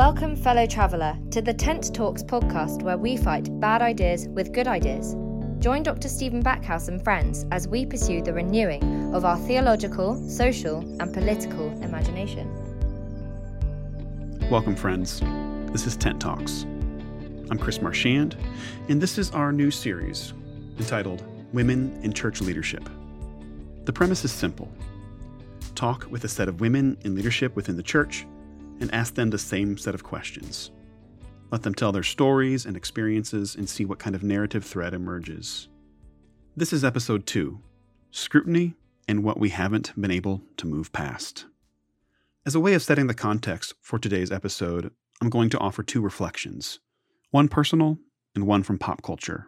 Welcome, fellow traveller, to the Tent Talks podcast where we fight bad ideas with good ideas. Join Dr. Stephen Backhouse and friends as we pursue the renewing of our theological, social, and political imagination. Welcome, friends. This is Tent Talks. I'm Chris Marchand, and this is our new series entitled Women in Church Leadership. The premise is simple talk with a set of women in leadership within the church and ask them the same set of questions. Let them tell their stories and experiences and see what kind of narrative thread emerges. This is episode two Scrutiny and What We Haven't Been Able to Move Past. As a way of setting the context for today's episode, I'm going to offer two reflections one personal and one from pop culture.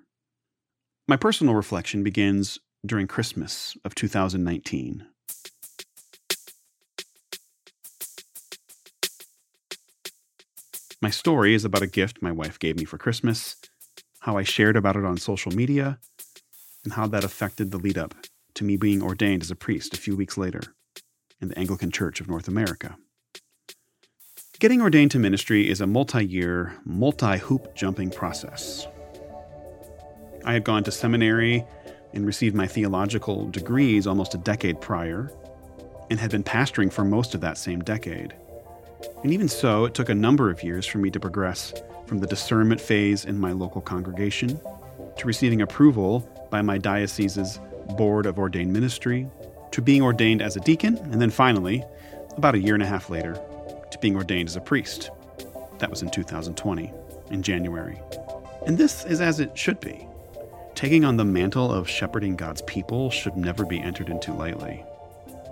My personal reflection begins during Christmas of 2019. My story is about a gift my wife gave me for Christmas, how I shared about it on social media, and how that affected the lead up to me being ordained as a priest a few weeks later in the Anglican Church of North America. Getting ordained to ministry is a multi year, multi hoop jumping process. I had gone to seminary and received my theological degrees almost a decade prior, and had been pastoring for most of that same decade. And even so, it took a number of years for me to progress from the discernment phase in my local congregation to receiving approval by my diocese's Board of Ordained Ministry to being ordained as a deacon, and then finally, about a year and a half later, to being ordained as a priest. That was in 2020, in January. And this is as it should be. Taking on the mantle of shepherding God's people should never be entered into lightly,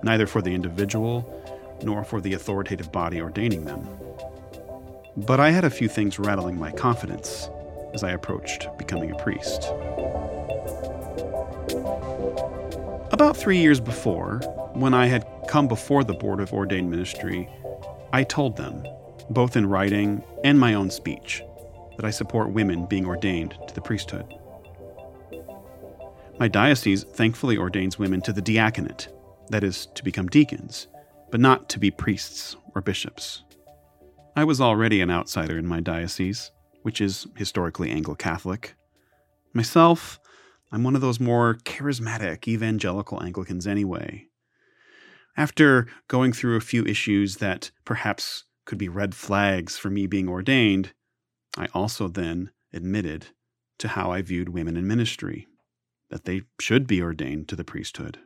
neither for the individual nor for the authoritative body ordaining them. But I had a few things rattling my confidence as I approached becoming a priest. About three years before, when I had come before the Board of Ordained Ministry, I told them, both in writing and my own speech, that I support women being ordained to the priesthood. My diocese thankfully ordains women to the diaconate, that is, to become deacons, but not to be priests or bishops. I was already an outsider in my diocese, which is historically Anglo Catholic. Myself, I'm one of those more charismatic evangelical Anglicans anyway. After going through a few issues that perhaps could be red flags for me being ordained, I also then admitted to how I viewed women in ministry, that they should be ordained to the priesthood.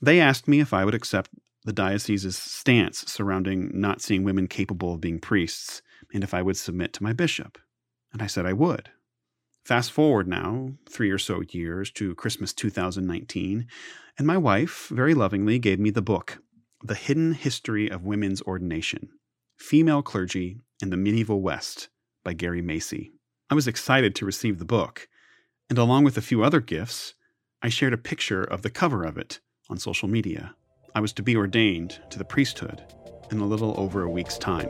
They asked me if I would accept the diocese's stance surrounding not seeing women capable of being priests, and if I would submit to my bishop. And I said I would. Fast forward now, three or so years to Christmas 2019, and my wife very lovingly gave me the book, The Hidden History of Women's Ordination Female Clergy in the Medieval West by Gary Macy. I was excited to receive the book, and along with a few other gifts, I shared a picture of the cover of it on social media. I was to be ordained to the priesthood in a little over a week's time.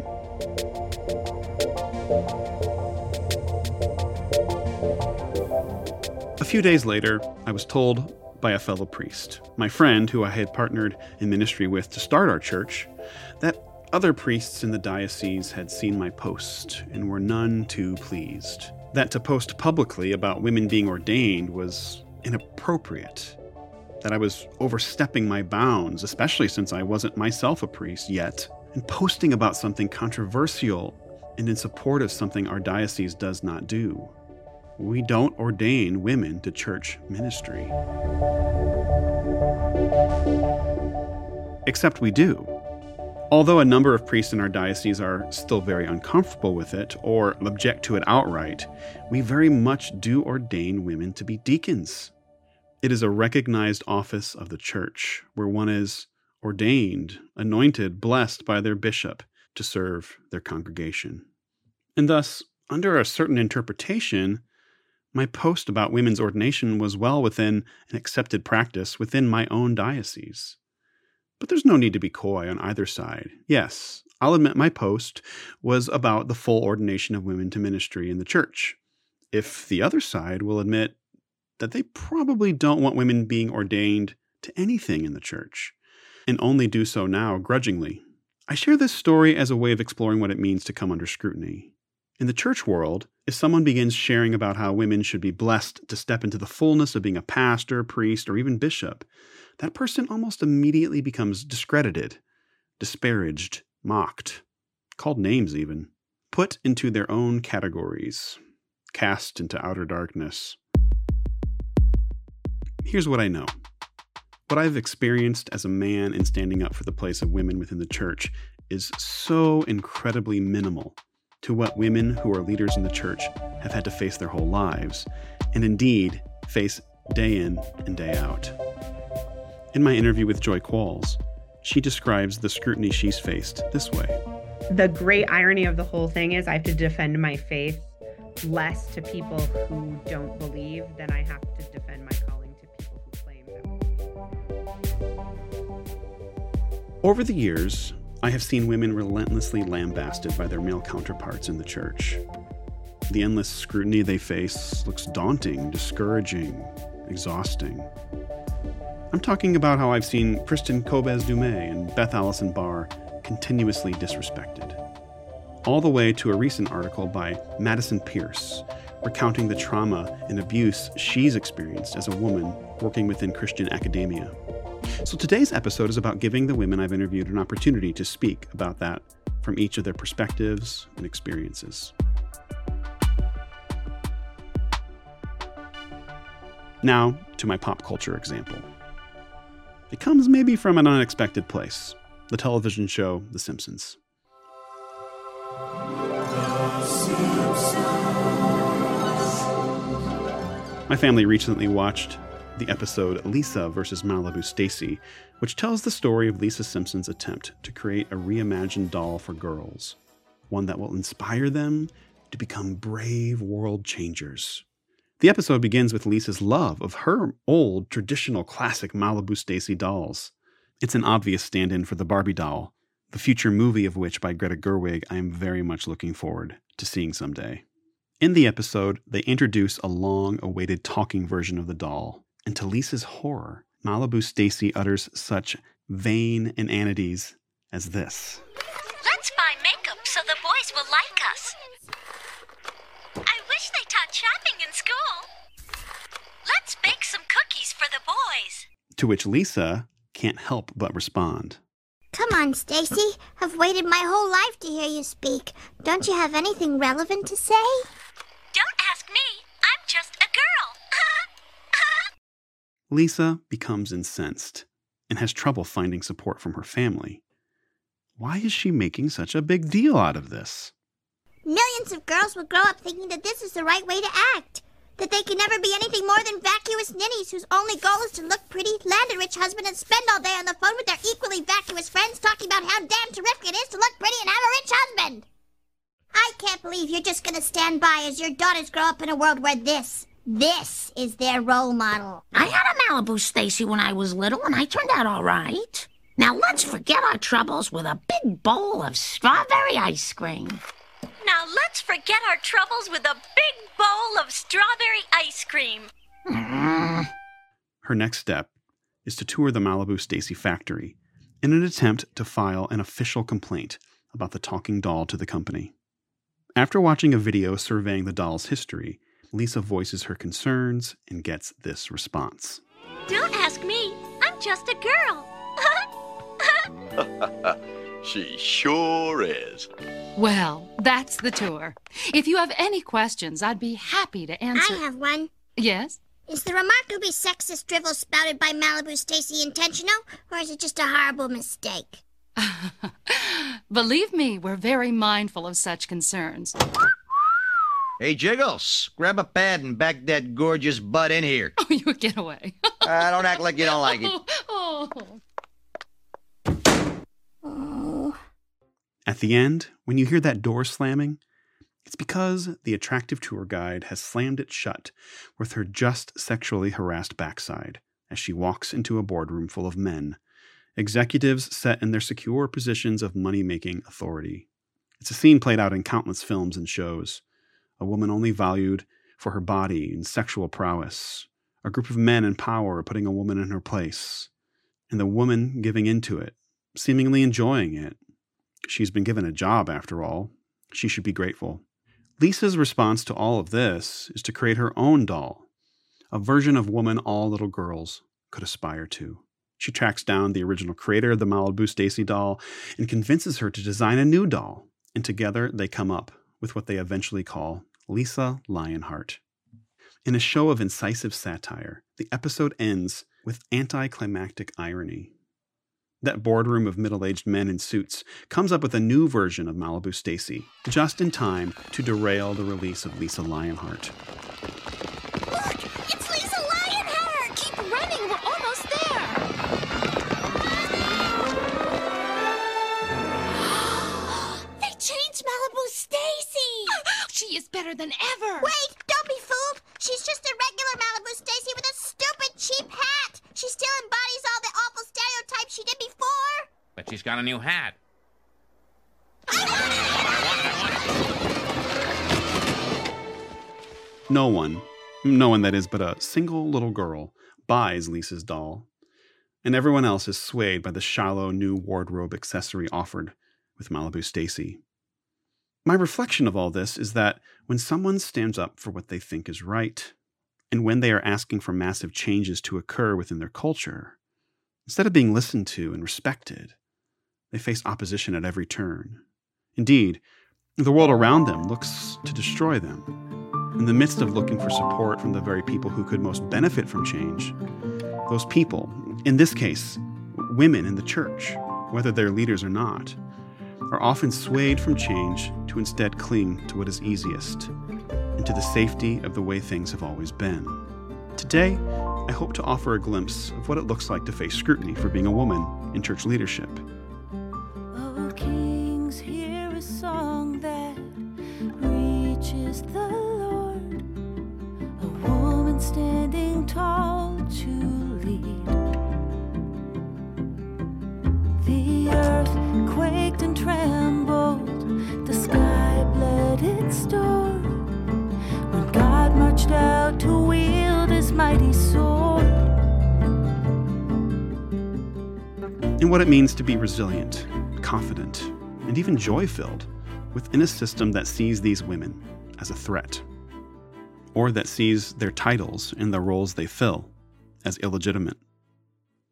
A few days later, I was told by a fellow priest, my friend who I had partnered in ministry with to start our church, that other priests in the diocese had seen my post and were none too pleased. That to post publicly about women being ordained was inappropriate that I was overstepping my bounds, especially since I wasn't myself a priest yet, and posting about something controversial and in support of something our diocese does not do. We don't ordain women to church ministry. Except we do. Although a number of priests in our diocese are still very uncomfortable with it or object to it outright, we very much do ordain women to be deacons it is a recognized office of the church where one is ordained, anointed, blessed by their bishop to serve their congregation. And thus, under a certain interpretation, my post about women's ordination was well within an accepted practice within my own diocese. But there's no need to be coy on either side. Yes, I'll admit my post was about the full ordination of women to ministry in the church. If the other side will admit that they probably don't want women being ordained to anything in the church, and only do so now grudgingly, I share this story as a way of exploring what it means to come under scrutiny. In the church world, if someone begins sharing about how women should be blessed to step into the fullness of being a pastor, priest, or even bishop, that person almost immediately becomes discredited, disparaged, mocked, called names even, put into their own categories, cast into outer darkness. Here's what I know. What I've experienced as a man in standing up for the place of women within the church is so incredibly minimal to what women who are leaders in the church have had to face their whole lives, and indeed face day in and day out. In my interview with Joy Qualls, she describes the scrutiny she's faced this way. The great irony of the whole thing is I have to defend my faith less to people who don't believe than I have to defend Over the years, I have seen women relentlessly lambasted by their male counterparts in the church. The endless scrutiny they face looks daunting, discouraging, exhausting. I'm talking about how I've seen Kristen Kobes Du Mez and Beth Allison Barr continuously disrespected. All the way to a recent article by Madison Pierce, recounting the trauma and abuse she's experienced as a woman working within Christian academia. So today's episode is about giving the women I've interviewed an opportunity to speak about that from each of their perspectives and experiences. Now, to my pop culture example. It comes maybe from an unexpected place the television show The Simpsons. My family recently watched the episode Lisa versus Malibu Stacy, which tells the story of Lisa Simpson's attempt to create a reimagined doll for girls, one that will inspire them to become brave world changers. The episode begins with Lisa's love of her old traditional classic Malibu Stacy dolls. It's an obvious stand in for the Barbie doll, the future movie of which by Greta Gerwig I am very much looking forward to seeing someday. In the episode, they introduce a long awaited talking version of the doll, and to Lisa's horror, Malibu Stacy utters such vain inanities as this. Let's buy makeup so the boys will like us. I wish they taught shopping in school. Let's bake some cookies for the boys. To which Lisa can't help but respond. Come on, Stacy. I've waited my whole life to hear you speak. Don't you have anything relevant to say? Lisa becomes incensed and has trouble finding support from her family. Why is she making such a big deal out of this? Millions of girls will grow up thinking that this is the right way to act. That they can never be anything more than vacuous ninnies whose only goal is to look pretty, land a rich husband, and spend all day on the phone with their equally vacuous friends talking about how damn terrific it is to look pretty and have a rich husband. I can't believe you're just gonna stand by as your daughters grow up in a world where this, this is their role model. I had a Malibu Stacy when I was little, and I turned out all right. Now let's forget our troubles with a big bowl of strawberry ice cream. now let's forget our troubles with a big bowl of strawberry ice cream. Mm, Her next step is to tour the Malibu Stacy factory in an attempt to file an official complaint about the talking doll to the company. After watching a video surveying the doll's history, Lisa voices her concerns and gets this response. Don't ask me. I'm just a girl. She sure is. Well, that's the tour. If you have any questions, I'd be happy to answer. I have one. Yes? Is the remarkably sexist drivel spouted by Malibu Stacy intentional, or is it just a horrible mistake? Believe me, we're very mindful of such concerns. Hey, Jiggles, grab a pad and back that gorgeous butt in here. Oh, you get away. Uh, don't act like you don't like it. oh. Oh. At the end, when you hear that door slamming, it's because the attractive tour guide has slammed it shut with her just sexually harassed backside as she walks into a boardroom full of men, executives set in their secure positions of money making authority. It's a scene played out in countless films and shows. A woman only valued for her body and sexual prowess, a group of men in power putting a woman in her place, and the woman giving into it, seemingly enjoying it, She's been given a job, after all. She should be grateful. Lisa's response to all of this is to create her own doll, a version of woman all little girls could aspire to. She tracks down the original creator of the Malibu Stacy doll and convinces her to design a new doll, and together they come up with what they eventually call Lisa Lionheart. In a show of incisive satire, the episode ends with anticlimactic irony. That boardroom of middle aged men in suits comes up with a new version of Malibu Stacy, just in time to derail the release of Lisa Lionheart. Better than ever. Wait, don't be fooled! She's just a regular Malibu Stacy with a stupid cheap hat! She still embodies all the awful stereotypes she did before! But she's got a new hat. No one, no one that is but a single little girl, buys Lisa's doll, and everyone else is swayed by the shallow new wardrobe accessory offered with Malibu Stacy. My reflection of all this is that when someone stands up for what they think is right, and when they are asking for massive changes to occur within their culture, instead of being listened to and respected, they face opposition at every turn. Indeed, the world around them looks to destroy them. In the midst of looking for support from the very people who could most benefit from change, those people, in this case, women in the church, whether they're leaders or not, are often swayed from change to instead cling to what is easiest and to the safety of the way things have always been. Today, I hope to offer a glimpse of what it looks like to face scrutiny for being a woman in church leadership. And what it means to be resilient, confident, and even joy filled within a system that sees these women as a threat, or that sees their titles and the roles they fill as illegitimate.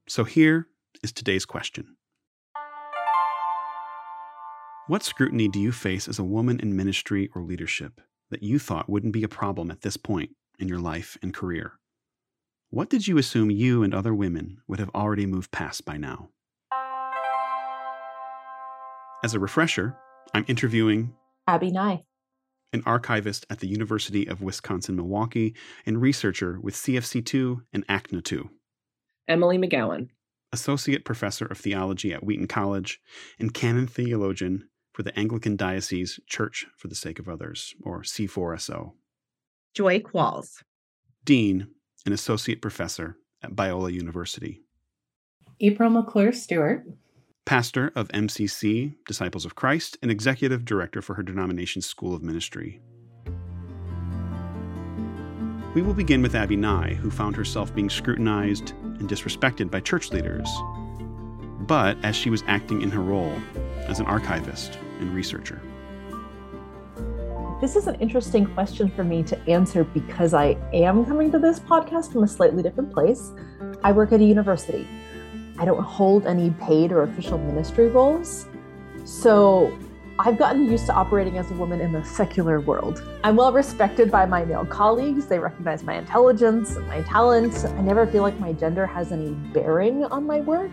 So here is today's question What scrutiny do you face as a woman in ministry or leadership that you thought wouldn't be a problem at this point in your life and career? What did you assume you and other women would have already moved past by now? As a refresher, I'm interviewing Abby Nye. an archivist at the University of Wisconsin Milwaukee and researcher with CFC2 and ACNAtoo, Emily McGowan. associate professor of theology at Wheaton College, and canon theologian for the Anglican Diocese Church for the Sake of Others, or C4SO, Joy Qualls. dean and associate professor at Biola University, April McClure Stewart. Pastor of MCC Disciples of Christ, and executive director for her denomination's School of Ministry. We will begin with Abby Nye, who found herself being scrutinized and disrespected by church leaders, but as she was acting in her role as an archivist and researcher. This is an interesting question for me to answer because I am coming to this podcast from a slightly different place. I work at a university. I don't hold any paid or official ministry roles. So I've gotten used to operating as a woman in the secular world. I'm well respected by my male colleagues. They recognize my intelligence and my talents. I never feel like my gender has any bearing on my work.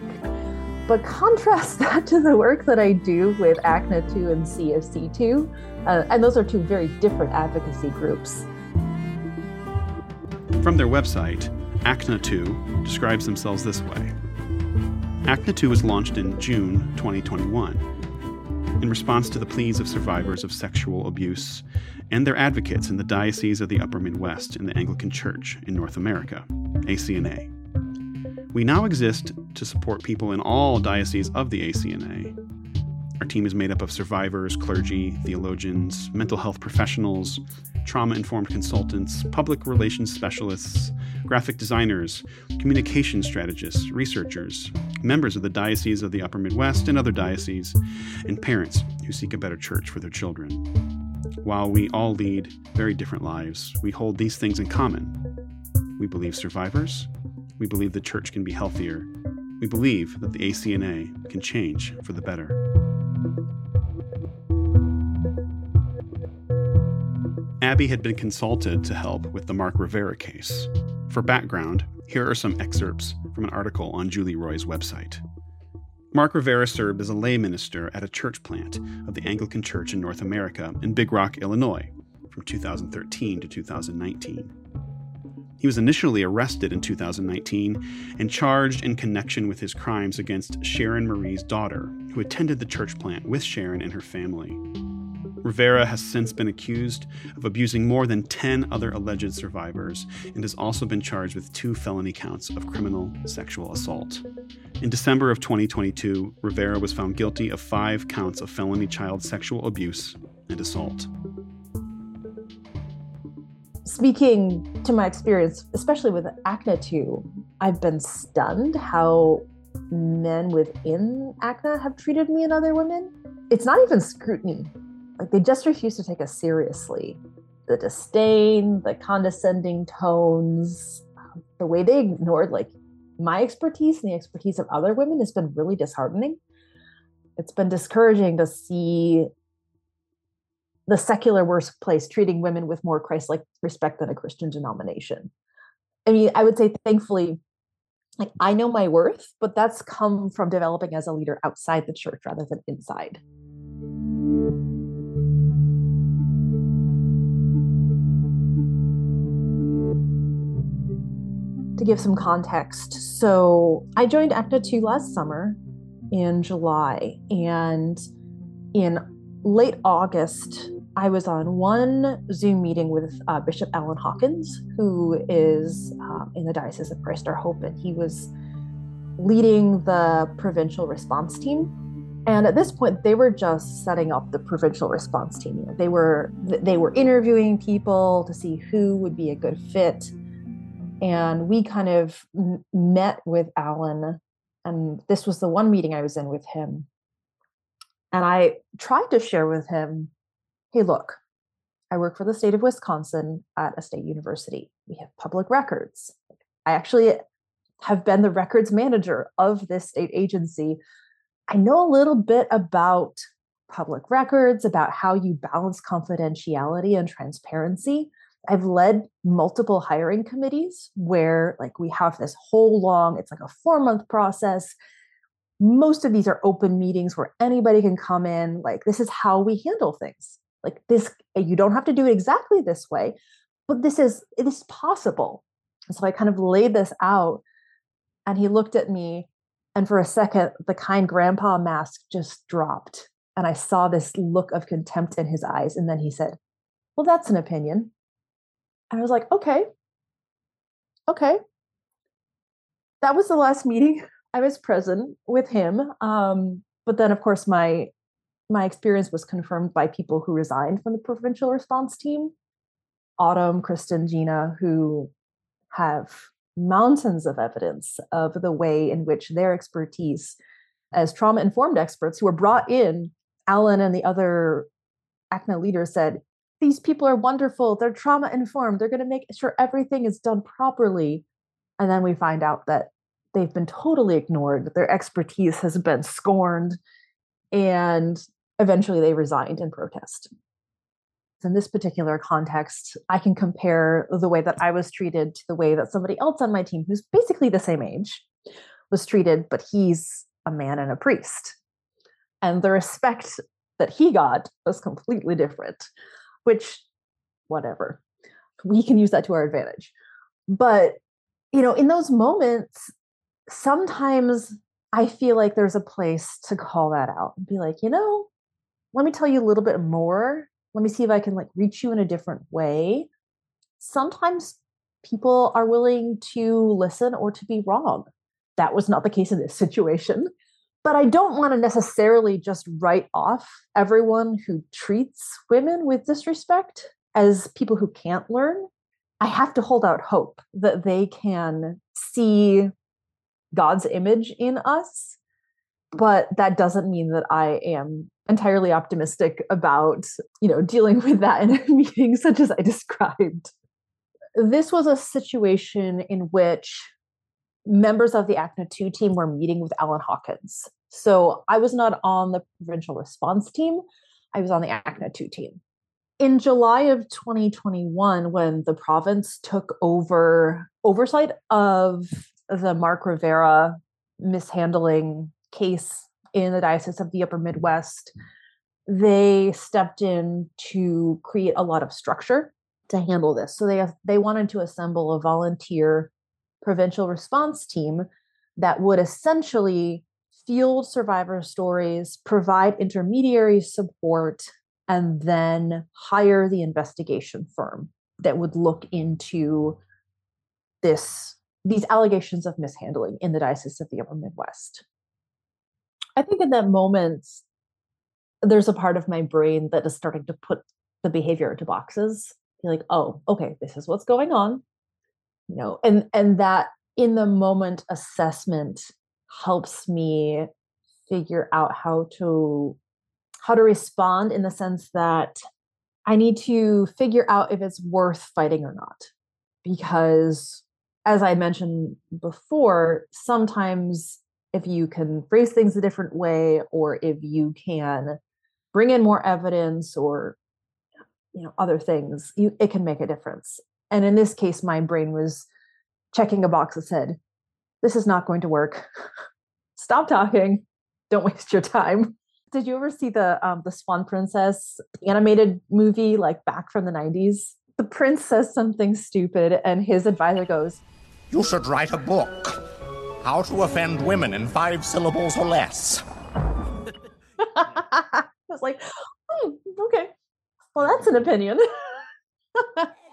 But contrast that to the work that I do with ACNAtoo and CFC2. Uh, and those are two very different advocacy groups. From their website, ACNAtoo describes themselves this way ACNAtoo was launched in June 2021 in response to the pleas of survivors of sexual abuse and their advocates in the Diocese of the Upper Midwest in the Anglican Church in North America, ACNA. We now exist to support people in all dioceses of the ACNA, Our team is made up of survivors, clergy, theologians, mental health professionals, trauma informed consultants, public relations specialists, graphic designers, communication strategists, researchers, members of the Diocese of the Upper Midwest and other dioceses, and parents who seek a better church for their children. While we all lead very different lives, we hold these things in common. We believe survivors, we believe the church can be healthier, we believe that the ACNA can change for the better. Abby had been consulted to help with the Mark Rivera case. For background, here are some excerpts from an article on Julie Roys' website. Mark Rivera served as a lay minister at a church plant of the Anglican Church in North America in Big Rock, Illinois, from 2013 to 2019. He was initially arrested in 2019 and charged in connection with his crimes against Sharon Marie's daughter, who attended the church plant with Sharon and her family. Rivera has since been accused of abusing more than 10 other alleged survivors and has also been charged with two felony counts of criminal sexual assault. In December of 2022, Rivera was found guilty of five counts of felony child sexual abuse and assault. Speaking to my experience, especially with ACNAtoo, I've been stunned how men within ACNA have treated me and other women. It's not even scrutiny like they just refuse to take us seriously. The disdain, the condescending tones, um, the way they ignored like my expertise and the expertise of other women has been really disheartening. It's been discouraging to see the secular workplace treating women with more Christ-like respect than a Christian denomination. I mean, I would say thankfully, like I know my worth, but that's come from developing as a leader outside the church rather than inside. to give some context, so I joined ACNAtoo last summer in July, and in late August, I was on one Zoom meeting with uh, Bishop Alan Hawkins, who is uh, in the Diocese of Christ Our Hope, and he was leading the provincial response team. And at this point, they were just setting up the provincial response team. They were they were interviewing people to see who would be a good fit and we kind of met with Alan, and this was the one meeting I was in with him. And I tried to share with him hey, look, I work for the state of Wisconsin at a state university. We have public records. I actually have been the records manager of this state agency. I know a little bit about public records, about how you balance confidentiality and transparency. I've led multiple hiring committees where like we have this whole long, it's like a four month process. Most of these are open meetings where anybody can come in. Like, this is how we handle things. Like this, you don't have to do it exactly this way, but this is it is possible. And so I kind of laid this out and he looked at me and for a second the kind grandpa mask just dropped and I saw this look of contempt in his eyes and then he said, "Well, that's an opinion." And I was like, okay, okay. That was the last meeting I was present with him. Um, but then, of course, my my experience was confirmed by people who resigned from the provincial response team, Autumn, Kristen, Gina, who have mountains of evidence of the way in which their expertise as trauma informed experts who were brought in, Alan and the other ACNA leaders said, these people are wonderful. They're trauma informed. They're going to make sure everything is done properly. And then we find out that they've been totally ignored, their expertise has been scorned, and eventually they resigned in protest. In this particular context, I can compare the way that I was treated to the way that somebody else on my team, who's basically the same age, was treated, but he's a man and a priest. And the respect that he got was completely different which whatever we can use that to our advantage but you know in those moments sometimes i feel like there's a place to call that out and be like you know let me tell you a little bit more let me see if i can like reach you in a different way sometimes people are willing to listen or to be wrong that was not the case in this situation but I don't want to necessarily just write off everyone who treats women with disrespect as people who can't learn. I have to hold out hope that they can see God's image in us. But that doesn't mean that I am entirely optimistic about, you know, dealing with that in a meeting such as I described. This was a situation in which members of the ACNAtoo team were meeting with Alan Hawkins. So I was not on the provincial response team, I was on the ACNAtoo team. In July of 2021, when the province took over oversight of the Mark Rivera mishandling case in the Diocese of the Upper Midwest, they stepped in to create a lot of structure to handle this. So they they wanted to assemble a volunteer provincial response team that would essentially field survivor stories, provide intermediary support, and then hire the investigation firm that would look into this these allegations of mishandling in the diocese of the upper midwest i think in that moment there's a part of my brain that is starting to put the behavior into boxes. Like oh okay this is what's going on you know and and that in the moment assessment helps me figure out how to how to respond in the sense that i need to figure out if it's worth fighting or not. Because as i mentioned before sometimes if you can phrase things a different way or if you can bring in more evidence or you know other things you, it can make a difference. And in this case my brain was checking a box that said this is not going to work. Stop talking. Don't waste your time. Did you ever see the um, the swan princess animated movie like back from the 90s the prince says something stupid and his advisor goes you should write a book how to offend women in five syllables or less. I was like hmm, okay. Well that's an opinion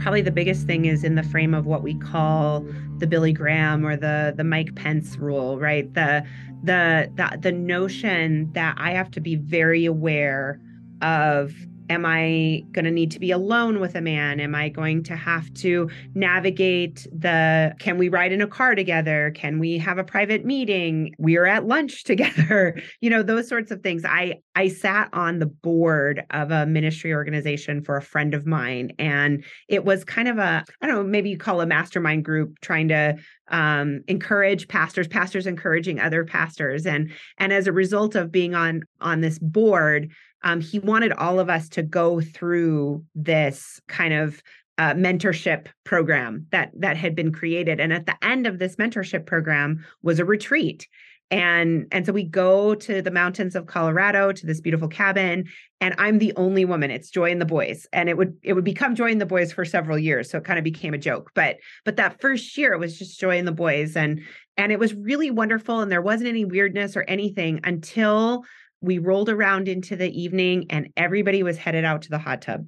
probably the biggest thing is in the frame of what we call the Billy Graham or the the Mike Pence rule, right? The the the the notion that I have to be very aware of Am I going to need to be alone with a man? Am I going to have to navigate the can we ride in a car together? Can we have a private meeting? We're at lunch together. You know, those sorts of things. I I sat on the board of a ministry organization for a friend of mine and it was kind of a I don't know, maybe you call a mastermind group trying to um, encourage pastors pastors encouraging other pastors and and as a result of being on on this board um, he wanted all of us to go through this kind of uh, mentorship program that that had been created. And at the end of this mentorship program was a retreat. And and so we go to the mountains of colorado to this beautiful cabin and i'm the only woman. It's joy and the boys. And it would it would become joy and the boys for several years so it kind of became a joke. But but that first year it was just joy and the boys. And and it was really wonderful and there wasn't any weirdness or anything until we rolled around into the evening and everybody was headed out to the hot tub.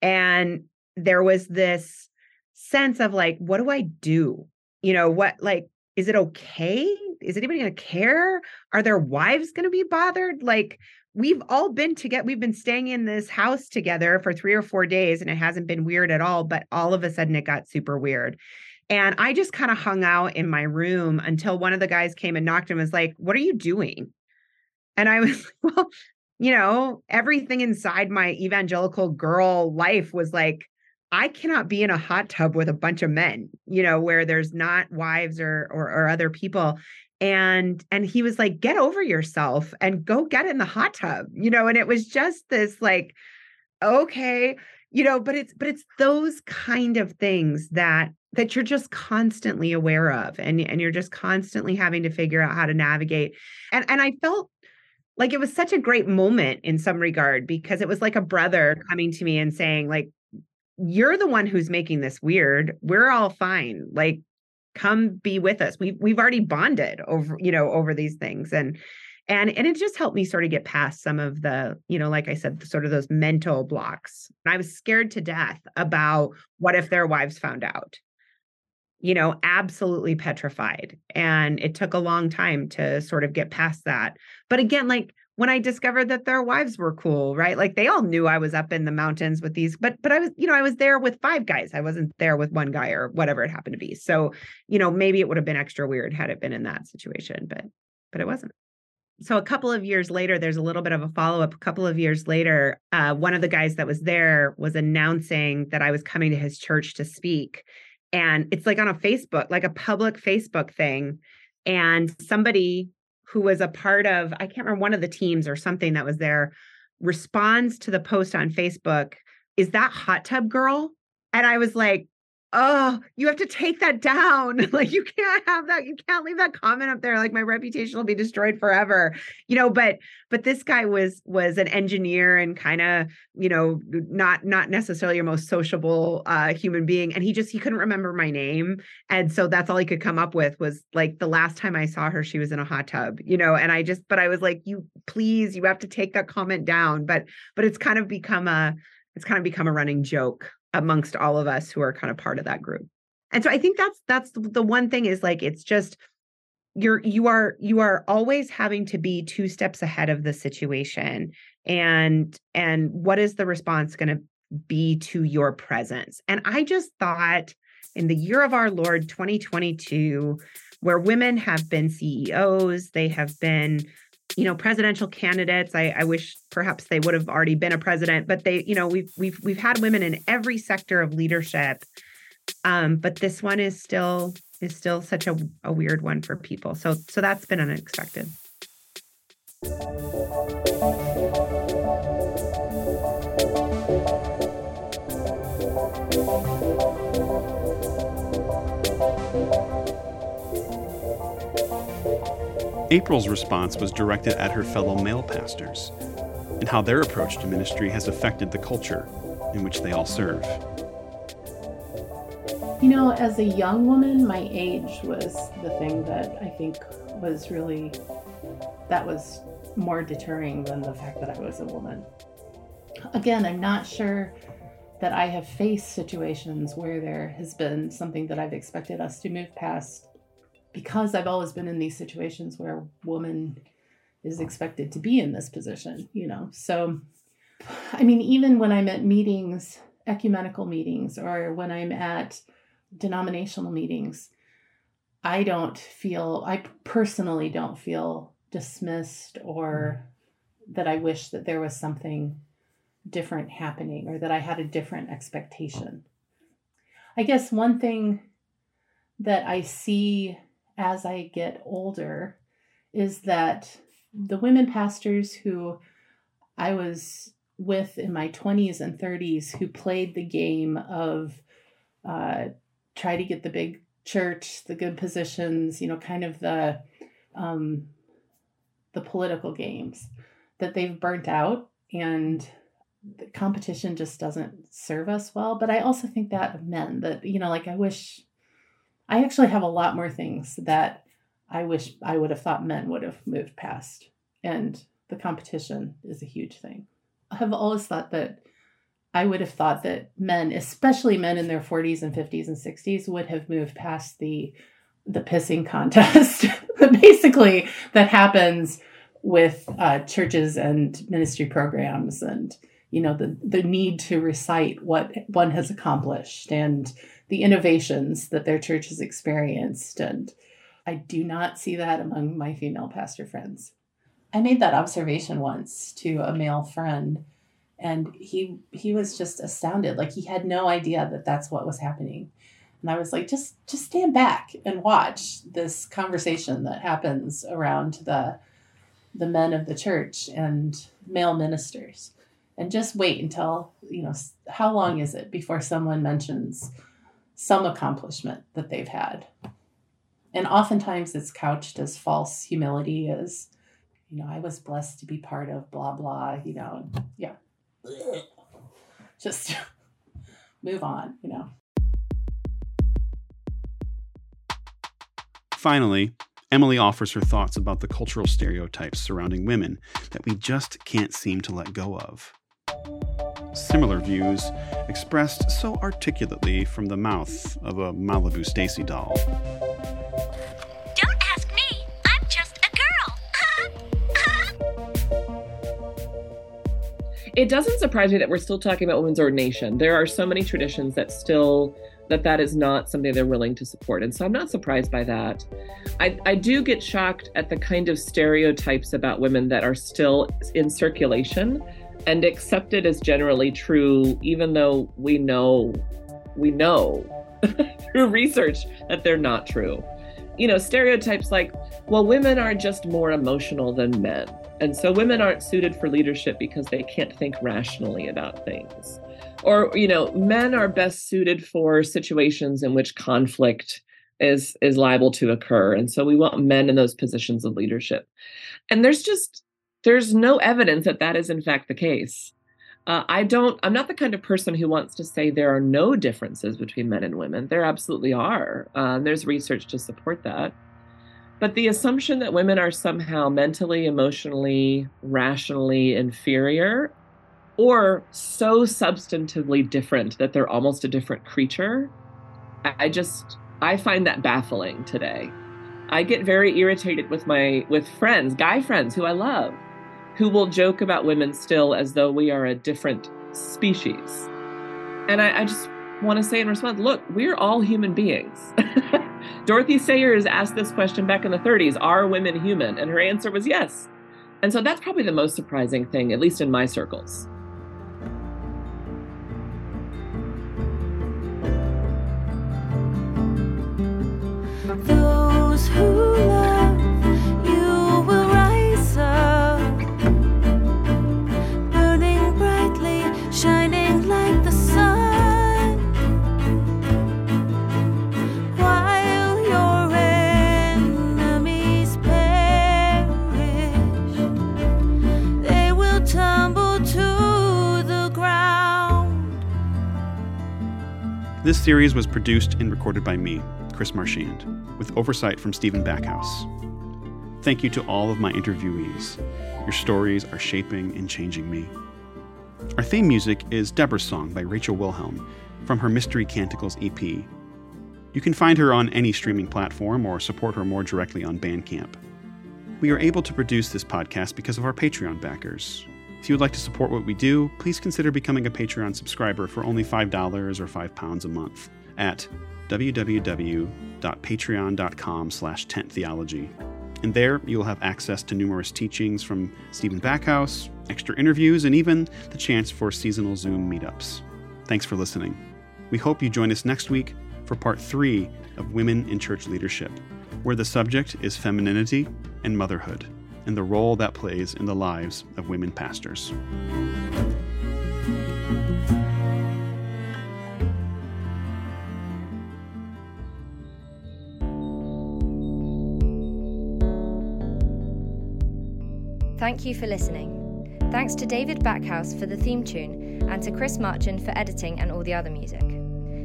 And there was this sense of like, what do I do? You know, what, like, is it okay? Is anybody going to care? Are their wives going to be bothered? Like, we've all been together. We've been staying in this house together for three or four days and it hasn't been weird at all. But all of a sudden it got super weird. And I just kind of hung out in my room until one of the guys came and knocked and was like, What are you doing? And I was well, you know, everything inside my evangelical girl life was like, I cannot be in a hot tub with a bunch of men, you know, where there's not wives or, or or, other people. And and he was like, get over yourself and go get in the hot tub, you know. And it was just this like, okay, you know, but it's but it's those kind of things that that you're just constantly aware of and and you're just constantly having to figure out how to navigate. And and I felt like it was such a great moment in some regard because it was like a brother coming to me and saying like you're the one who's making this weird. We're all fine. Like come be with us. We've we've already bonded over you know over these things. And and and it just helped me sort of get past some of the you know like i said sort of those mental blocks. And i was scared to death about what if their wives found out you know absolutely petrified and it took a long time to sort of get past that. But again like when i discovered that their wives were cool right? Like they all knew i was up in the mountains with these but but i was you know i was there with five guys. I wasn't there with one guy or whatever it happened to be. So you know maybe it would have been extra weird had it been in that situation but but it wasn't. So a couple of years later there's a little bit of a follow-up. A couple of years later uh, one of the guys that was there was announcing that i was coming to his church to speak and it's like on a facebook like a public facebook thing and somebody who was a part of i can't remember one of the teams or something that was there responds to the post on facebook is that hot tub girl? And i was like oh, you have to take that down. like you can't have that. You can't leave that comment up there. Like my reputation will be destroyed forever. You know, but but this guy was was an engineer and kind of, you know, not not necessarily your most sociable uh human being. And he just he couldn't remember my name. And so that's all he could come up with was like the last time I saw her, she was in a hot tub, you know, and I just but I was like, you please, you have to take that comment down. But but it's kind of become a it's kind of become a running joke amongst all of us who are kind of part of that group. And so I think that's that's the one thing is like it's just you're you are you are always having to be two steps ahead of the situation and and what is the response going to be to your presence. And I just thought in the year of our Lord 2022 where women have been CEOs, they have been you know presidential candidates. I, I wish perhaps they would have already been a president but they you know we've we've we've had women in every sector of leadership. Um, but this one is still is still such a, a weird one for people. So so that's been unexpected April's response was directed at her fellow male pastors and how their approach to ministry has affected the culture in which they all serve. You know, as a young woman, my age was the thing that I think was really that was more deterring than the fact that I was a woman. Again, I'm not sure that I have faced situations where there has been something that I've expected us to move past because I've always been in these situations where a woman is expected to be in this position, you know. So, I mean, even when I'm at meetings, ecumenical meetings, or when I'm at denominational meetings, I don't feel, I personally don't feel dismissed or mm-hmm. that I wish that there was something different happening or that I had a different expectation. I guess one thing that I see as I get older is that the women pastors who I was with in my 20s and 30s who played the game of uh, try to get the big church, the good positions, you know, kind of the um, the political games that they've burnt out and the competition just doesn't serve us well. But I also think that of men that, you know, like I wish I actually have a lot more things that I wish I would have thought men would have moved past. And the competition is a huge thing. I have always thought that I would have thought that men, especially men in their 40s and 50s and 60s, would have moved past the the pissing contest, that basically that happens with uh, churches and ministry programs, and you know the the need to recite what one has accomplished and the innovations that their church has experienced. And I do not see that among my female pastor friends. I made that observation once to a male friend and he he was just astounded like he had no idea that that's what was happening and i was like just just stand back and watch this conversation that happens around the the men of the church and male ministers and just wait until you know how long is it before someone mentions some accomplishment that they've had. And oftentimes it's couched as false humility, as you know, I was blessed to be part of blah, blah, you know, yeah. Just move on, you know. Finally, Emily offers her thoughts about the cultural stereotypes surrounding women that we just can't seem to let go of. Similar views expressed so articulately from the mouth of a Malibu Stacy doll. Don't ask me. I'm just a girl. It doesn't surprise me that we're still talking about women's ordination. There are so many traditions that still that that is not something they're willing to support. And so I'm not surprised by that. I, I do get shocked at the kind of stereotypes about women that are still in circulation and accepted as generally true, even though we know we know through research that they're not true. You know, stereotypes like, well, women are just more emotional than men. And so women aren't suited for leadership because they can't think rationally about things or you know men are best suited for situations in which conflict is is liable to occur and so we want men in those positions of leadership and there's just there's no evidence that that is in fact the case uh, i don't i'm not the kind of person who wants to say there are no differences between men and women there absolutely are uh, there's research to support that but the assumption that women are somehow mentally emotionally rationally inferior or so substantively different that they're almost a different creature. I just I find that baffling today. I get very irritated with my with friends, guy friends who I love, who will joke about women still as though we are a different species. And I, I just want to say in response, look, we're all human beings. Dorothy Sayers asked this question back in the 30s, are women human? And her answer was yes. And so that's probably the most surprising thing, at least in my circles. Those who love This series was produced and recorded by me, Chris Marchand, with oversight from Stephen Backhouse. Thank you to all of my interviewees. Your stories are shaping and changing me. Our theme music is Deborah's Song by Rachel Wilhelm from her Mystery Canticles EP. You can find her on any streaming platform or support her more directly on Bandcamp. We are able to produce this podcast because of our Patreon backers. If you would like to support what we do, please consider becoming a Patreon subscriber for only $5 or £5 a month at www.patreon.com slash tenttheology. And there you'll have access to numerous teachings from Stephen Backhouse, extra interviews, and even the chance for seasonal Zoom meetups. Thanks for listening. We hope you join us next week for part three of Women in Church Leadership, where the subject is femininity and motherhood, and the role that plays in the lives of women pastors. Thank you for listening. Thanks to David Backhouse for the theme tune and to Chris Marchand for editing and all the other music.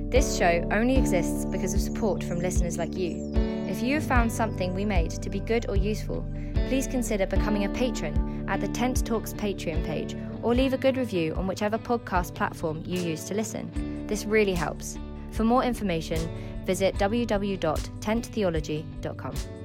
This show only exists because of support from listeners like you. If you have found something we made to be good or useful, please consider becoming a patron at the Tent Talks Patreon page or leave a good review on whichever podcast platform you use to listen. This really helps. For more information, visit www.tenttheology.com.